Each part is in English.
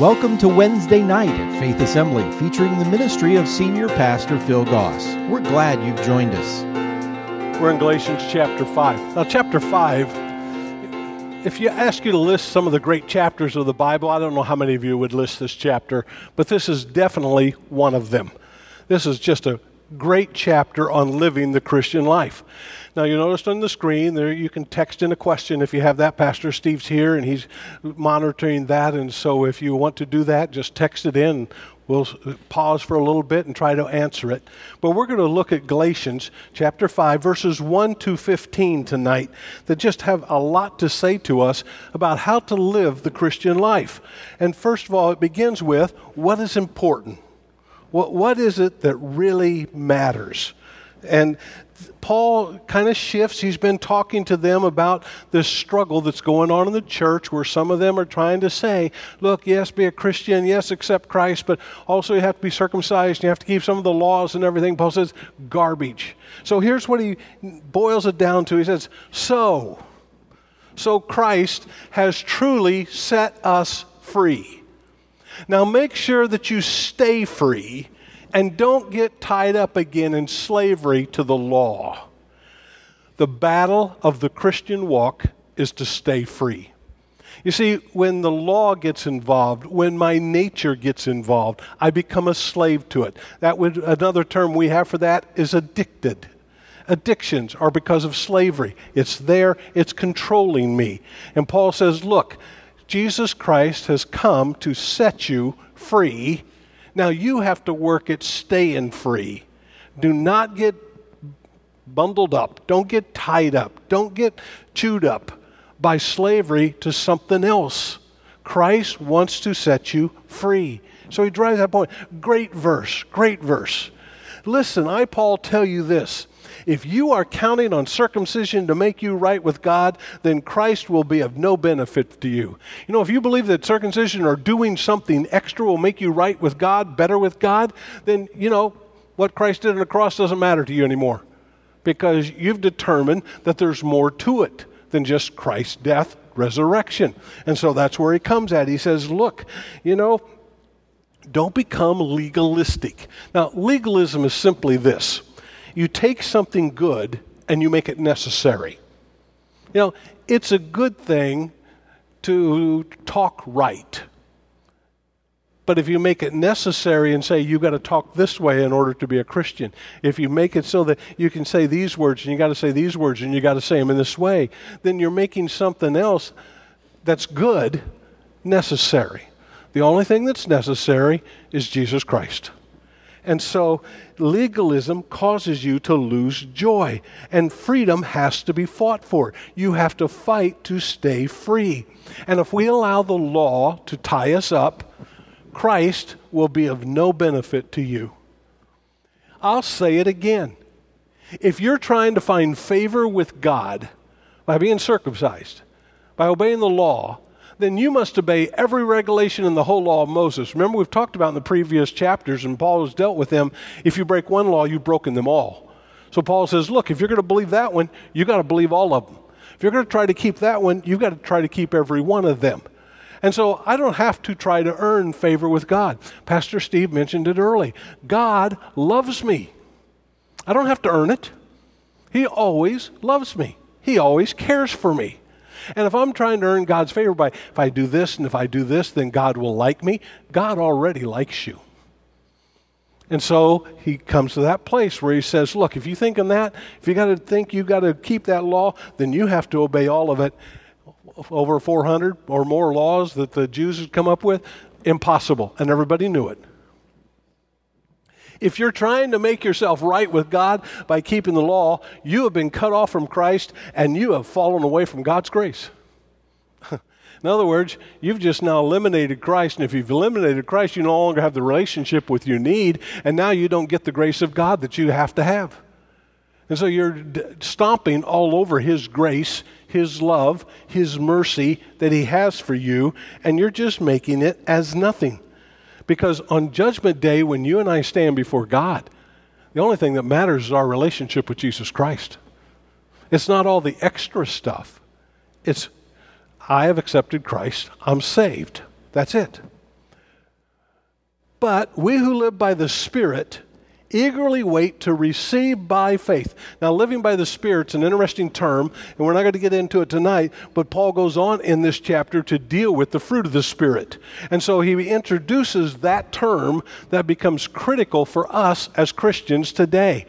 Welcome to Wednesday night at Faith Assembly, featuring the ministry of Senior Pastor Phil Goss. We're glad you've joined us. We're in Galatians chapter 5. Now, chapter 5, if you ask you to list some of the great chapters of the Bible, I don't know how many of you would list this chapter, but this is definitely one of them. This is just a great chapter on living the Christian life. Now, you noticed on the screen there you can text in a question if you have that. Pastor Steve's here and he's monitoring that. And so if you want to do that, just text it in. We'll pause for a little bit and try to answer it. But we're going to look at Galatians chapter 5, verses 1 to 15 tonight, that just have a lot to say to us about how to live the Christian life. And first of all, it begins with what is important? What, what is it that really matters? And Paul kind of shifts. He's been talking to them about this struggle that's going on in the church where some of them are trying to say, look, yes, be a Christian, yes, accept Christ, but also you have to be circumcised, you have to keep some of the laws and everything. Paul says, garbage. So here's what he boils it down to. He says, so, so Christ has truly set us free. Now make sure that you stay free and don't get tied up again in slavery to the law. The battle of the Christian walk is to stay free. You see, when the law gets involved, when my nature gets involved, I become a slave to it. That would another term we have for that is addicted. Addictions are because of slavery. It's there, it's controlling me. And Paul says, look, Jesus Christ has come to set you free now you have to work at staying free. Do not get bundled up. Don't get tied up. Don't get chewed up by slavery to something else. Christ wants to set you free. So he drives that point. Great verse, great verse. Listen, I, Paul, tell you this if you are counting on circumcision to make you right with God, then Christ will be of no benefit to you. You know, if you believe that circumcision or doing something extra will make you right with God, better with God, then, you know, what Christ did on the cross doesn't matter to you anymore because you've determined that there's more to it than just Christ's death, resurrection. And so that's where he comes at. He says, Look, you know, don't become legalistic. Now, legalism is simply this you take something good and you make it necessary. You know, it's a good thing to talk right. But if you make it necessary and say you've got to talk this way in order to be a Christian, if you make it so that you can say these words and you've got to say these words and you've got to say them in this way, then you're making something else that's good necessary. The only thing that's necessary is Jesus Christ. And so legalism causes you to lose joy, and freedom has to be fought for. You have to fight to stay free. And if we allow the law to tie us up, Christ will be of no benefit to you. I'll say it again. If you're trying to find favor with God by being circumcised, by obeying the law, then you must obey every regulation in the whole law of Moses. Remember, we've talked about in the previous chapters, and Paul has dealt with them. If you break one law, you've broken them all. So Paul says, look, if you're going to believe that one, you've got to believe all of them. If you're going to try to keep that one, you've got to try to keep every one of them. And so I don't have to try to earn favor with God. Pastor Steve mentioned it early. God loves me. I don't have to earn it. He always loves me. He always cares for me. And if I'm trying to earn God's favor by if I do this and if I do this, then God will like me, God already likes you. And so he comes to that place where he says, Look, if you think in that, if you got to think you got to keep that law, then you have to obey all of it. Over 400 or more laws that the Jews had come up with, impossible. And everybody knew it. If you're trying to make yourself right with God by keeping the law, you have been cut off from Christ and you have fallen away from God's grace. In other words, you've just now eliminated Christ, and if you've eliminated Christ, you no longer have the relationship with your need, and now you don't get the grace of God that you have to have. And so you're d- stomping all over His grace, His love, His mercy that He has for you, and you're just making it as nothing. Because on Judgment Day, when you and I stand before God, the only thing that matters is our relationship with Jesus Christ. It's not all the extra stuff. It's, I have accepted Christ, I'm saved. That's it. But we who live by the Spirit eagerly wait to receive by faith. Now, living by the Spirit's an interesting term, and we're not going to get into it tonight, but Paul goes on in this chapter to deal with the fruit of the Spirit. And so he introduces that term that becomes critical for us as Christians today.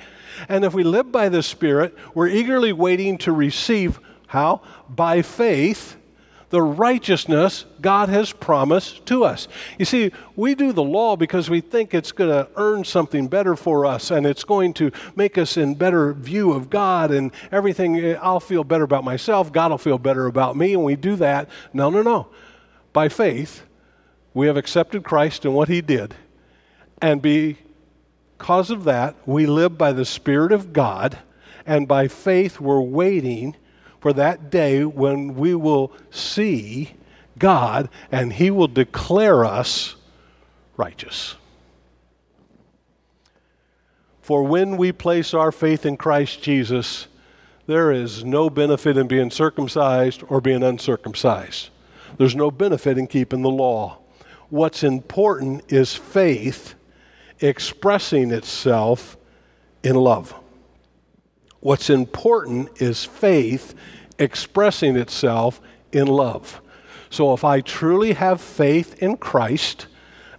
And if we live by the Spirit, we're eagerly waiting to receive how? By faith the righteousness God has promised to us. You see, we do the law because we think it's going to earn something better for us and it's going to make us in better view of God and everything. Eh, I'll feel better about myself, God will feel better about me, and we do that. No, no, no. By faith, we have accepted Christ and what He did. And because of that, we live by the Spirit of God, and by faith, we're waiting for that day when we will see God and He will declare us righteous. For when we place our faith in Christ Jesus, there is no benefit in being circumcised or being uncircumcised. There's no benefit in keeping the law. What's important is faith expressing itself in love. What's important is faith expressing itself in love. So if I truly have faith in Christ,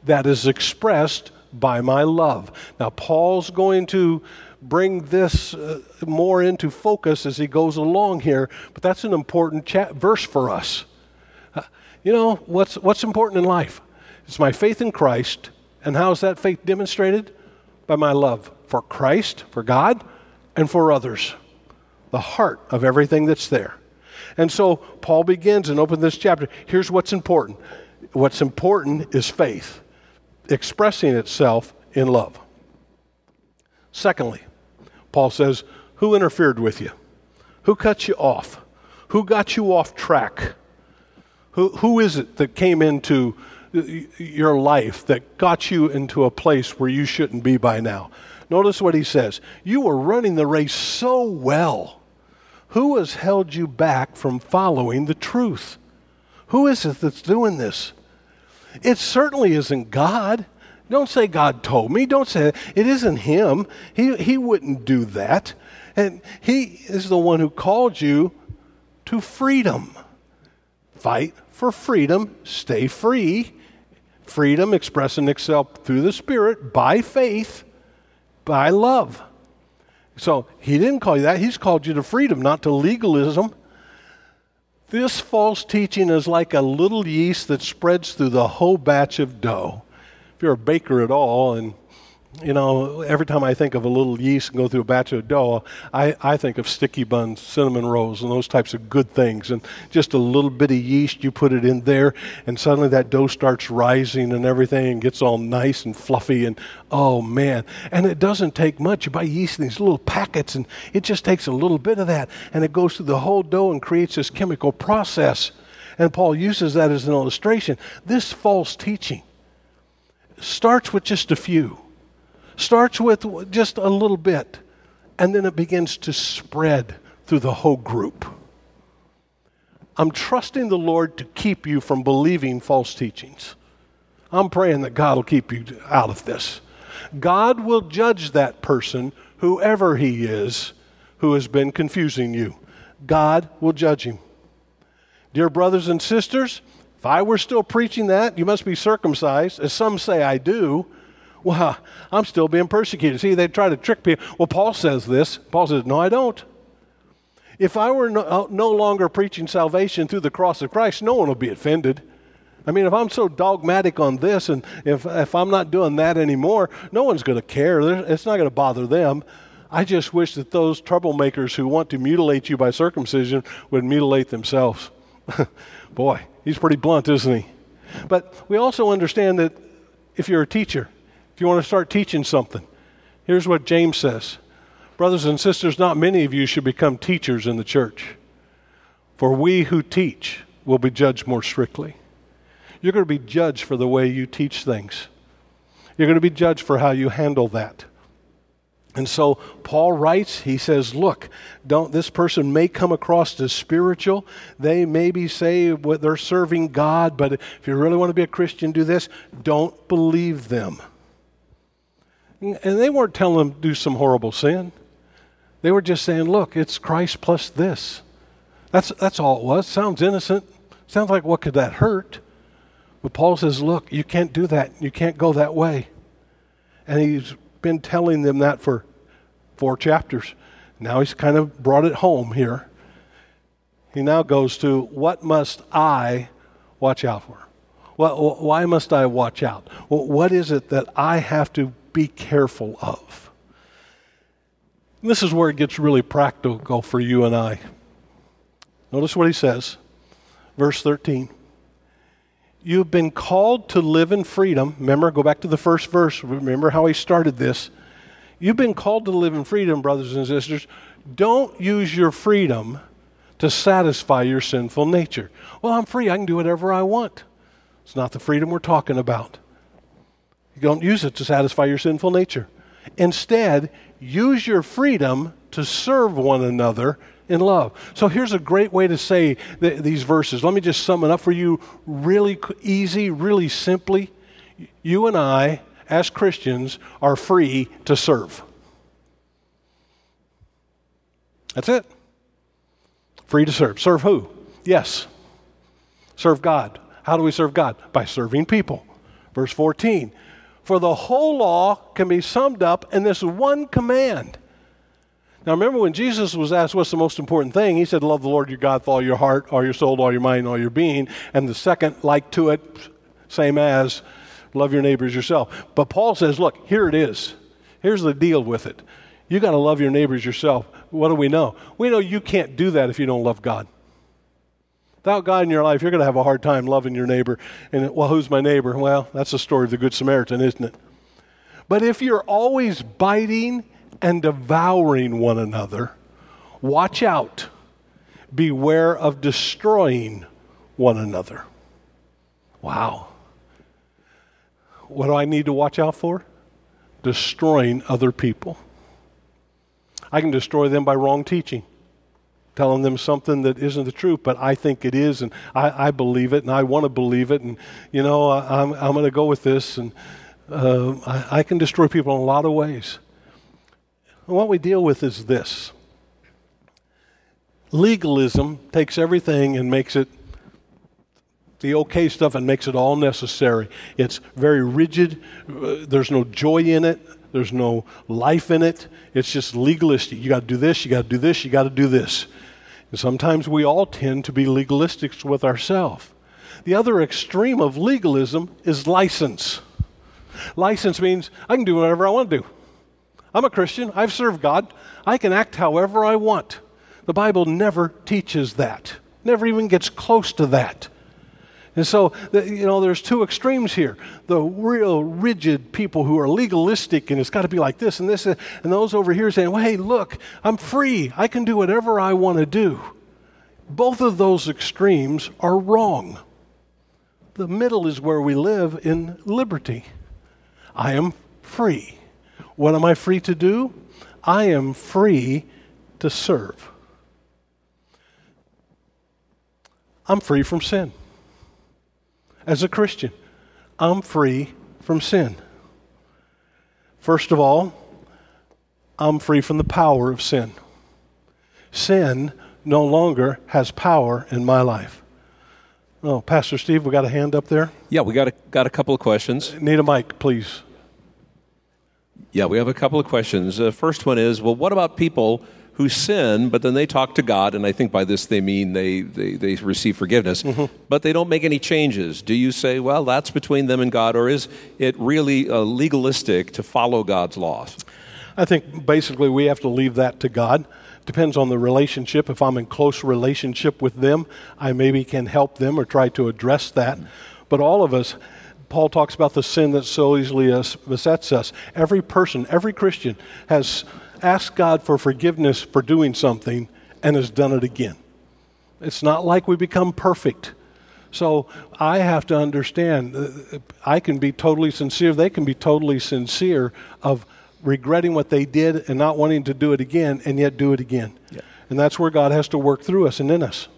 that is expressed by my love. Now, Paul's going to bring this uh, more into focus as he goes along here, but that's an important verse for us. Uh, you know, what's, what's important in life? It's my faith in Christ. And how is that faith demonstrated? By my love for Christ, for God, and for others. The heart of everything that's there. And so Paul begins and opens this chapter. Here's what's important what's important is faith, expressing itself in love. Secondly, Paul says, Who interfered with you? Who cut you off? Who got you off track? Who, who is it that came into your life that got you into a place where you shouldn't be by now? Notice what he says. You were running the race so well. Who has held you back from following the truth? Who is it that's doing this? It certainly isn't God. Don't say God told me. Don't say it. isn't Him. He, he wouldn't do that. And He is the one who called you to freedom. Fight for freedom. Stay free. Freedom expressing itself through the Spirit by faith by love. So he didn't call you that. He's called you to freedom, not to legalism. This false teaching is like a little yeast that spreads through the whole batch of dough. If you're a baker at all and you know, every time I think of a little yeast and go through a batch of dough, I, I think of sticky buns, cinnamon rolls, and those types of good things. And just a little bit of yeast, you put it in there, and suddenly that dough starts rising and everything and gets all nice and fluffy. And oh man. And it doesn't take much. You buy yeast in these little packets, and it just takes a little bit of that, and it goes through the whole dough and creates this chemical process. And Paul uses that as an illustration. This false teaching starts with just a few starts with just a little bit, and then it begins to spread through the whole group. I'm trusting the Lord to keep you from believing false teachings. I'm praying that God will keep you out of this. God will judge that person, whoever he is, who has been confusing you. God will judge him. Dear brothers and sisters, if I were still preaching that, you must be circumcised, as some say I do, well, I'm still being persecuted. See, they try to trick people. Well, Paul says this. Paul says, No, I don't. If I were no, uh, no longer preaching salvation through the cross of Christ, no one will be offended. I mean, if I'm so dogmatic on this and if, if I'm not doing that anymore, no one's going to care. It's not going to bother them. I just wish that those troublemakers who want to mutilate you by circumcision would mutilate themselves. Boy, he's pretty blunt, isn't he? But we also understand that if you're a teacher, if you want to start teaching something, here's what James says Brothers and sisters, not many of you should become teachers in the church, for we who teach will be judged more strictly. You're going to be judged for the way you teach things. You're going to be judged for how you handle that. And so Paul writes, he says, look, don't this person may come across as spiritual. They maybe say what they're serving God, but if you really want to be a Christian, do this. Don't believe them. And they weren't telling them do some horrible sin. They were just saying, look, it's Christ plus this. That's, that's all it was. Sounds innocent. Sounds like what could that hurt? But Paul says, look, you can't do that. You can't go that way. And he's been telling them that for four chapters. Now he's kind of brought it home here. He now goes to what must I watch out for? Why must I watch out? What is it that I have to be careful of? This is where it gets really practical for you and I. Notice what he says, verse 13. You've been called to live in freedom. Remember, go back to the first verse. Remember how he started this. You've been called to live in freedom, brothers and sisters. Don't use your freedom to satisfy your sinful nature. Well, I'm free. I can do whatever I want. It's not the freedom we're talking about. Don't use it to satisfy your sinful nature. Instead, use your freedom to serve one another in love. So here's a great way to say th- these verses. Let me just sum it up for you really easy, really simply. You and I, as Christians, are free to serve. That's it. Free to serve. Serve who? Yes. Serve God. How do we serve God? By serving people. Verse 14. For the whole law can be summed up in this one command now, remember when Jesus was asked what's the most important thing, he said, Love the Lord your God with all your heart, all your soul, all your mind, all your being. And the second, like to it, same as, love your neighbors yourself. But Paul says, Look, here it is. Here's the deal with it. You got to love your neighbors yourself. What do we know? We know you can't do that if you don't love God. Without God in your life, you're going to have a hard time loving your neighbor. And, well, who's my neighbor? Well, that's the story of the Good Samaritan, isn't it? But if you're always biting and devouring one another, watch out. Beware of destroying one another. Wow. What do I need to watch out for? Destroying other people. I can destroy them by wrong teaching, telling them something that isn't the truth, but I think it is, and I, I believe it, and I want to believe it, and you know I, am I'm, I'm going to go with this, and uh, I, I can destroy people in a lot of ways. And what we deal with is this legalism takes everything and makes it the okay stuff and makes it all necessary. It's very rigid, uh, there's no joy in it, there's no life in it. It's just legalistic. You got to do this, you got to do this, you got to do this. And sometimes we all tend to be legalistic with ourselves. The other extreme of legalism is license. License means I can do whatever I want to do. I'm a Christian. I've served God. I can act however I want. The Bible never teaches that, never even gets close to that. And so, you know, there's two extremes here. The real rigid people who are legalistic and it's got to be like this and this, and those over here saying, well, hey, look, I'm free. I can do whatever I want to do. Both of those extremes are wrong. The middle is where we live in liberty. I am free. What am I free to do? I am free to serve. I'm free from sin. As a Christian, I'm free from sin. First of all, I'm free from the power of sin. Sin no longer has power in my life. Oh, Pastor Steve, we got a hand up there? Yeah, we got a, got a couple of questions. Need a mic, please. Yeah, we have a couple of questions. The first one is well, what about people who sin, but then they talk to God, and I think by this they mean they, they, they receive forgiveness, mm-hmm. but they don't make any changes? Do you say, well, that's between them and God, or is it really uh, legalistic to follow God's laws? I think basically we have to leave that to God. Depends on the relationship. If I'm in close relationship with them, I maybe can help them or try to address that. But all of us, Paul talks about the sin that so easily besets us. Every person, every Christian has asked God for forgiveness for doing something and has done it again. It's not like we become perfect. So I have to understand, uh, I can be totally sincere, they can be totally sincere of regretting what they did and not wanting to do it again, and yet do it again. Yeah. And that's where God has to work through us and in us.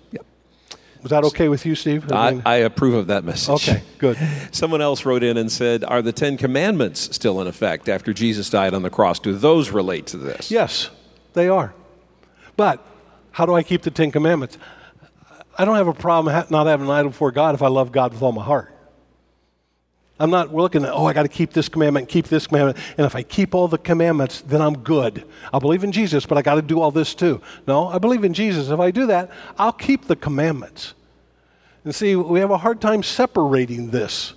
Was that okay with you, Steve? I, I approve of that message. okay, good. Someone else wrote in and said, Are the Ten Commandments still in effect after Jesus died on the cross? Do those relate to this? Yes, they are. But how do I keep the Ten Commandments? I don't have a problem not having an idol before God if I love God with all my heart. I'm not looking at, oh, I got to keep this commandment, keep this commandment. And if I keep all the commandments, then I'm good. I believe in Jesus, but I got to do all this too. No, I believe in Jesus. If I do that, I'll keep the commandments. And see, we have a hard time separating this.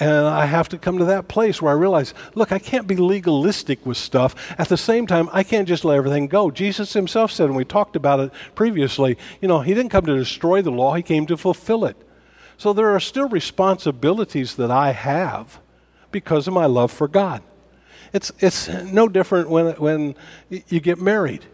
And I have to come to that place where I realize, look, I can't be legalistic with stuff. At the same time, I can't just let everything go. Jesus himself said, and we talked about it previously, you know, he didn't come to destroy the law, he came to fulfill it. So there are still responsibilities that I have because of my love for God. It's, it's no different when, when you get married.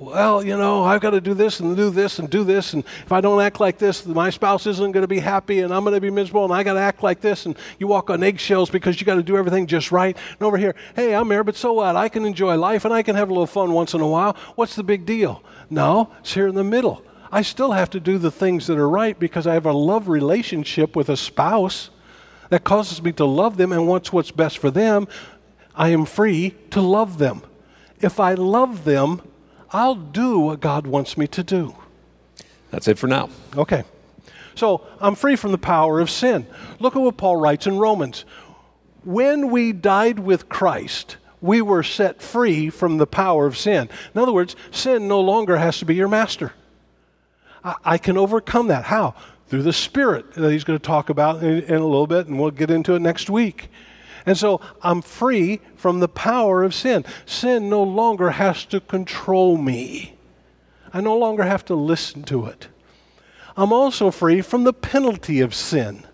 Well, you know, I've got to do this and do this and do this, and if I don't act like this, my spouse isn't going to be happy, and I'm going to be miserable, and I got to act like this, and you walk on eggshells because you got to do everything just right. And over here, hey, I'm married, but so what? I can enjoy life and I can have a little fun once in a while. What's the big deal? No, it's here in the middle. I still have to do the things that are right because I have a love relationship with a spouse that causes me to love them and wants what's best for them. I am free to love them. If I love them, I'll do what God wants me to do. That's it for now. Okay. So I'm free from the power of sin. Look at what Paul writes in Romans. When we died with Christ, we were set free from the power of sin. In other words, sin no longer has to be your master. I, I can overcome that. How? Through the Spirit that he's going to talk about in, in a little bit, and we'll get into it next week. And so I'm free from the power of sin. Sin no longer has to control me. I no longer have to listen to it. I'm also free from the penalty of sin.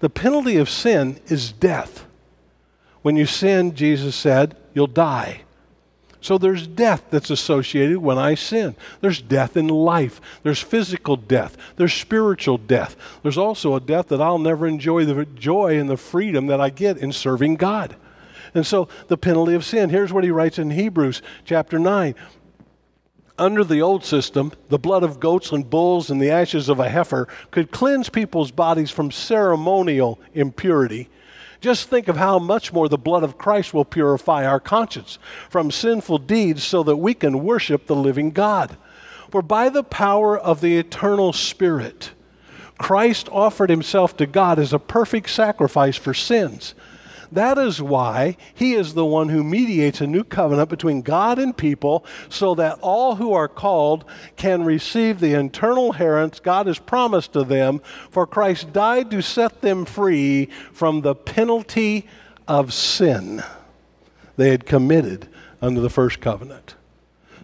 The penalty of sin is death. When you sin, Jesus said, you'll die. So there's death that's associated when I sin. There's death in life. There's physical death. There's spiritual death. There's also a death that I'll never enjoy the joy and the freedom that I get in serving God. And so the penalty of sin. Here's what he writes in Hebrews chapter 9. Under the old system, the blood of goats and bulls and the ashes of a heifer could cleanse people's bodies from ceremonial impurity just think of how much more the blood of Christ will purify our conscience from sinful deeds so that we can worship the living God. For by the power of the eternal Spirit, Christ offered himself to God as a perfect sacrifice for sins that is why he is the one who mediates a new covenant between God and people so that all who are called can receive the eternal inheritance God has promised to them. For Christ died to set them free from the penalty of sin they had committed under the first covenant.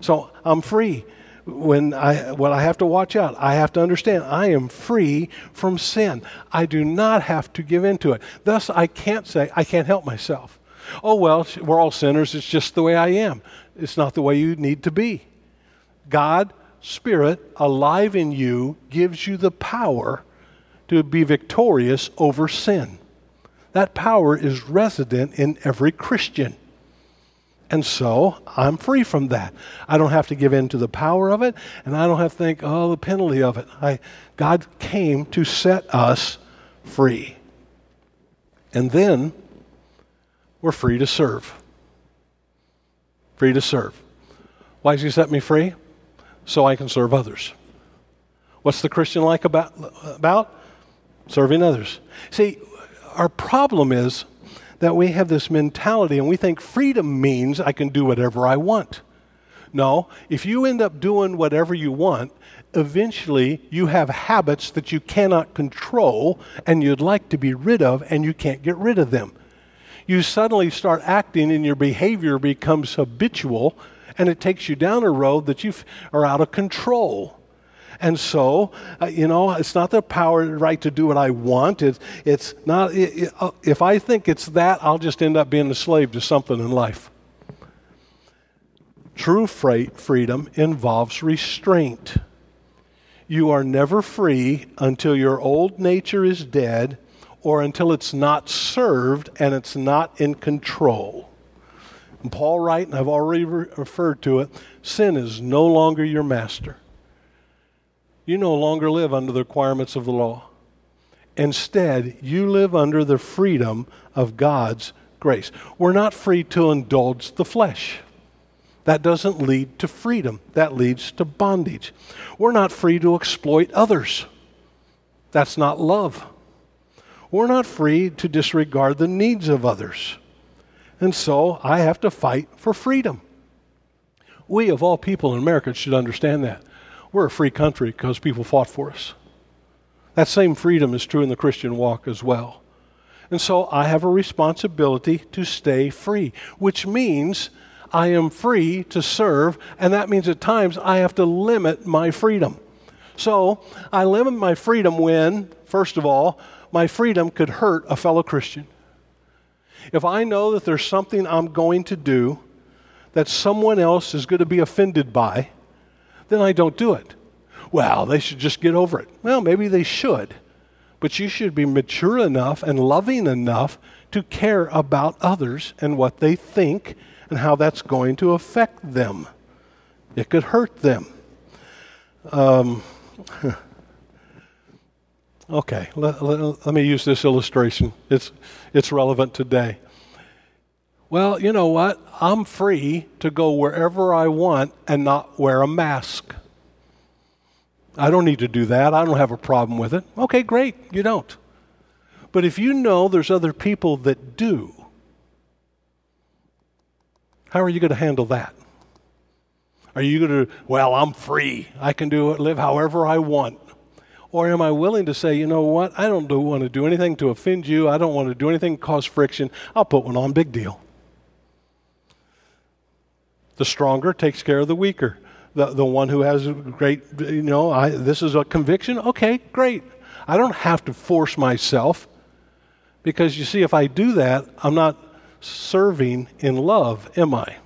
So I'm free when I what I have to watch out, I have to understand I am free from sin. I do not have to give in to it. Thus I can't say I can't help myself. Oh well, we're all sinners, it's just the way I am. It's not the way you need to be. God, Spirit, alive in you, gives you the power to be victorious over sin. That power is resident in every Christian. And so I'm free from that. I don't have to give in to the power of it, and I don't have to think, oh, the penalty of it. I, God came to set us free. And then we're free to serve. Free to serve. Why does He set me free? So I can serve others. What's the Christian like about? about? Serving others. See, our problem is that we have this mentality and we think freedom means I can do whatever I want. No, if you end up doing whatever you want, eventually you have habits that you cannot control and you'd like to be rid of and you can't get rid of them. You suddenly start acting and your behavior becomes habitual and it takes you down a road that you are out of control. And so, uh, you know, it's not the power right to do what I want. It's, it's not, it, it, uh, if I think it's that, I'll just end up being a slave to something in life. True freight, freedom involves restraint. You are never free until your old nature is dead or until it's not served and it's not in control. And Paul writes, and I've already re- referred to it sin is no longer your master. You no longer live under the requirements of the law. Instead, you live under the freedom of God's grace. We're not free to indulge the flesh. That doesn't lead to freedom, that leads to bondage. We're not free to exploit others. That's not love. We're not free to disregard the needs of others. And so I have to fight for freedom. We, of all people in America, should understand that. We're a free country because people fought for us. That same freedom is true in the Christian walk as well. And so I have a responsibility to stay free, which means I am free to serve, and that means at times I have to limit my freedom. So I limit my freedom when, first of all, my freedom could hurt a fellow Christian. If I know that there's something I'm going to do that someone else is going to be offended by, then I don't do it. Well, they should just get over it. Well, maybe they should. But you should be mature enough and loving enough to care about others and what they think and how that's going to affect them. It could hurt them. Um, okay, let, let, let me use this illustration. It's, it's relevant today. Well, you know what? I'm free to go wherever I want and not wear a mask. I don't need to do that. I don't have a problem with it. Okay, great. You don't. But if you know there's other people that do, how are you going to handle that? Are you going to, well, I'm free. I can do it, live however I want. Or am I willing to say, you know what? I don't do, want to do anything to offend you. I don't want to do anything to cause friction. I'll put one on, big deal. The stronger takes care of the weaker. The, the one who has great, you know, I, this is a conviction. Okay, great. I don't have to force myself because you see, if I do that, I'm not serving in love, am I?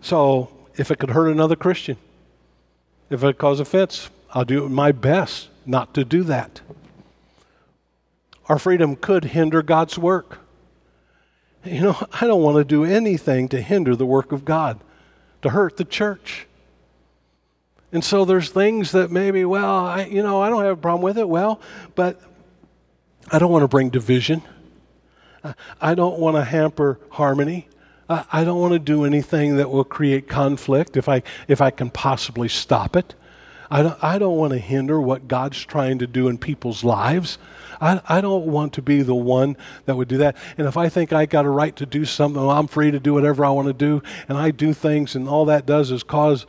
So if it could hurt another Christian, if it cause offense, I'll do my best not to do that. Our freedom could hinder God's work. You know, I don't want to do anything to hinder the work of God, to hurt the church. And so there's things that maybe, well, I, you know, I don't have a problem with it. Well, but I don't want to bring division. I don't want to hamper harmony. I don't want to do anything that will create conflict if I, if I can possibly stop it. I don't, I don't want to hinder what God's trying to do in people's lives. I, I don't want to be the one that would do that. And if I think I got a right to do something, I'm free to do whatever I want to do, and I do things, and all that does is cause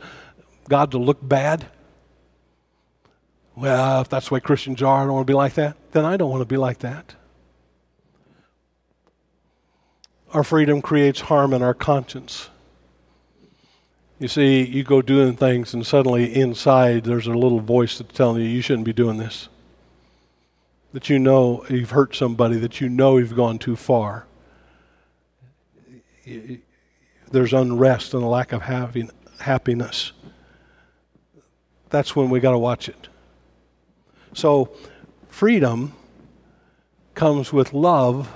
God to look bad. Well, if that's the way Christians are, I don't want to be like that. Then I don't want to be like that. Our freedom creates harm in our conscience. You see, you go doing things, and suddenly inside there's a little voice that's telling you you shouldn't be doing this that you know you've hurt somebody, that you know you've gone too far. There's unrest and a lack of having happiness. That's when we got to watch it. So, freedom comes with love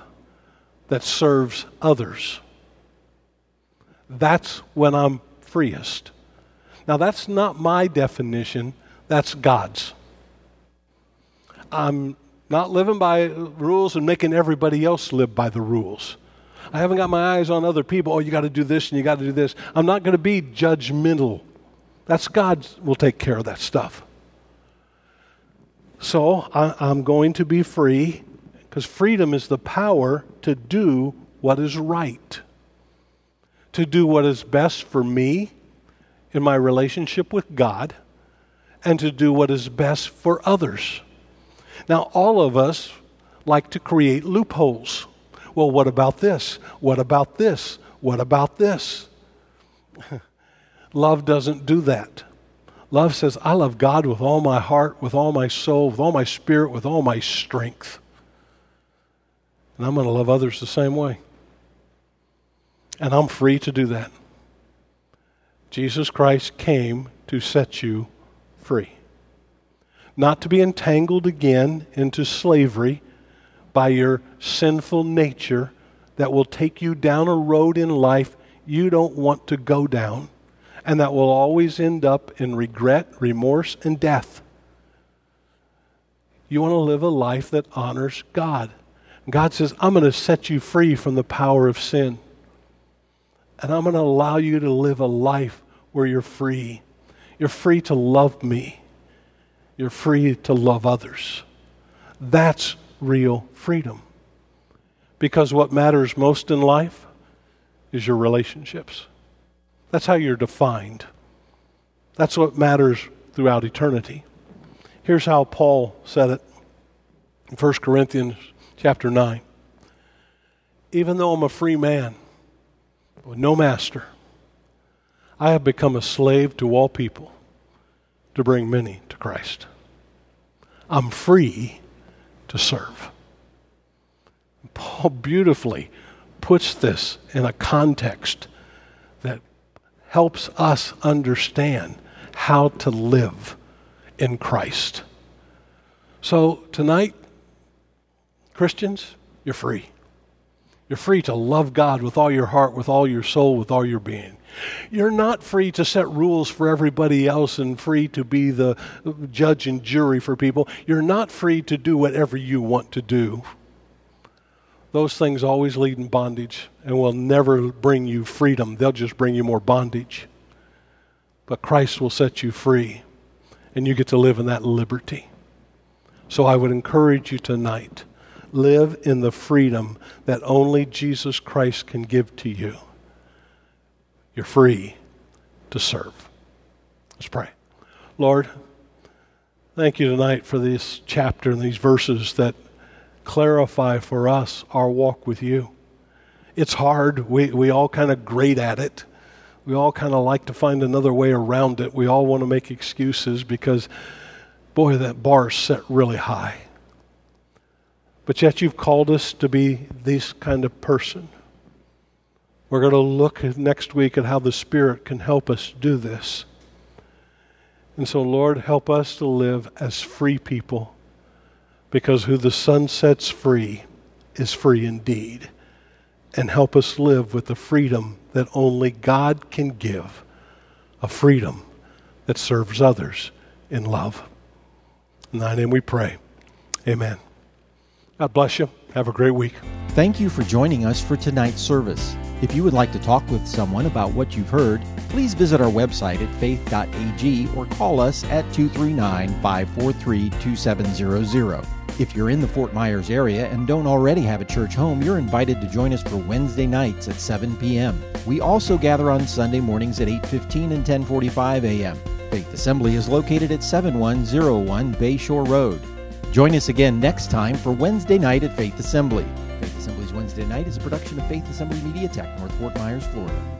that serves others. That's when I'm freest. Now, that's not my definition, that's God's. I'm not living by rules and making everybody else live by the rules. I haven't got my eyes on other people. Oh, you got to do this and you got to do this. I'm not going to be judgmental. That's God will take care of that stuff. So I, I'm going to be free because freedom is the power to do what is right, to do what is best for me in my relationship with God, and to do what is best for others. Now, all of us like to create loopholes. Well, what about this? What about this? What about this? love doesn't do that. Love says, I love God with all my heart, with all my soul, with all my spirit, with all my strength. And I'm going to love others the same way. And I'm free to do that. Jesus Christ came to set you free not to be entangled again into slavery by your sinful nature that will take you down a road in life you don't want to go down, and that will always end up in regret, remorse, and death. You want to live a life that honors God. God says, I'm going to set you free from the power of sin. And I'm going to allow you to live a life where you're free. You're free to love me. You're free to love others. That's real freedom. Because what matters most in life is your relationships. That's how you're defined. That's what matters throughout eternity. Here's how Paul said it in 1 Corinthians chapter 9. Even though I'm a free man with no master, I have become a slave to all people to bring many to Christ. I'm free to serve. Paul beautifully puts this in a context that helps us understand how to live in Christ. So tonight, Christians, you're free. You're free to love God with all your heart, with all your soul, with all your being. You're not free to set rules for everybody else and free to be the judge and jury for people. You're not free to do whatever you want to do those things always lead in bondage and will never bring you freedom. They'll just bring you more bondage. But Christ will set you free, and you get to live in that liberty. So I would encourage you tonight live in the freedom that only Jesus Christ can give to you. You're free to serve. Let's pray. Lord, thank you tonight for this chapter and these verses that clarify for us our walk with you. It's hard. We, we all kind of grate at it. We all kind of like to find another way around it. We all want to make excuses because, boy, that bar's set really high. But yet you've called us to be this kind of person. We're going to look next week at how the Spirit can help us do this. And so, Lord, help us to live as free people because who the Son sets free is free indeed. And help us live with the freedom that only God can give a freedom that serves others in love. In thy name we pray. Amen. God bless you. Have a great week. Thank you for joining us for tonight's service. If you would like to talk with someone about what you've heard, please visit our website at faith.ag or call us at 239 543 2700. If you're in the Fort Myers area and don't already have a church home, you're invited to join us for Wednesday nights at 7 p.m. We also gather on Sunday mornings at 8:15 and 10:45 a.m. Faith Assembly is located at 7101 Bayshore Road. Join us again next time for Wednesday night at Faith Assembly. Faith Assembly's Wednesday night is a production of Faith Assembly Media Tech, North Fort Myers, Florida.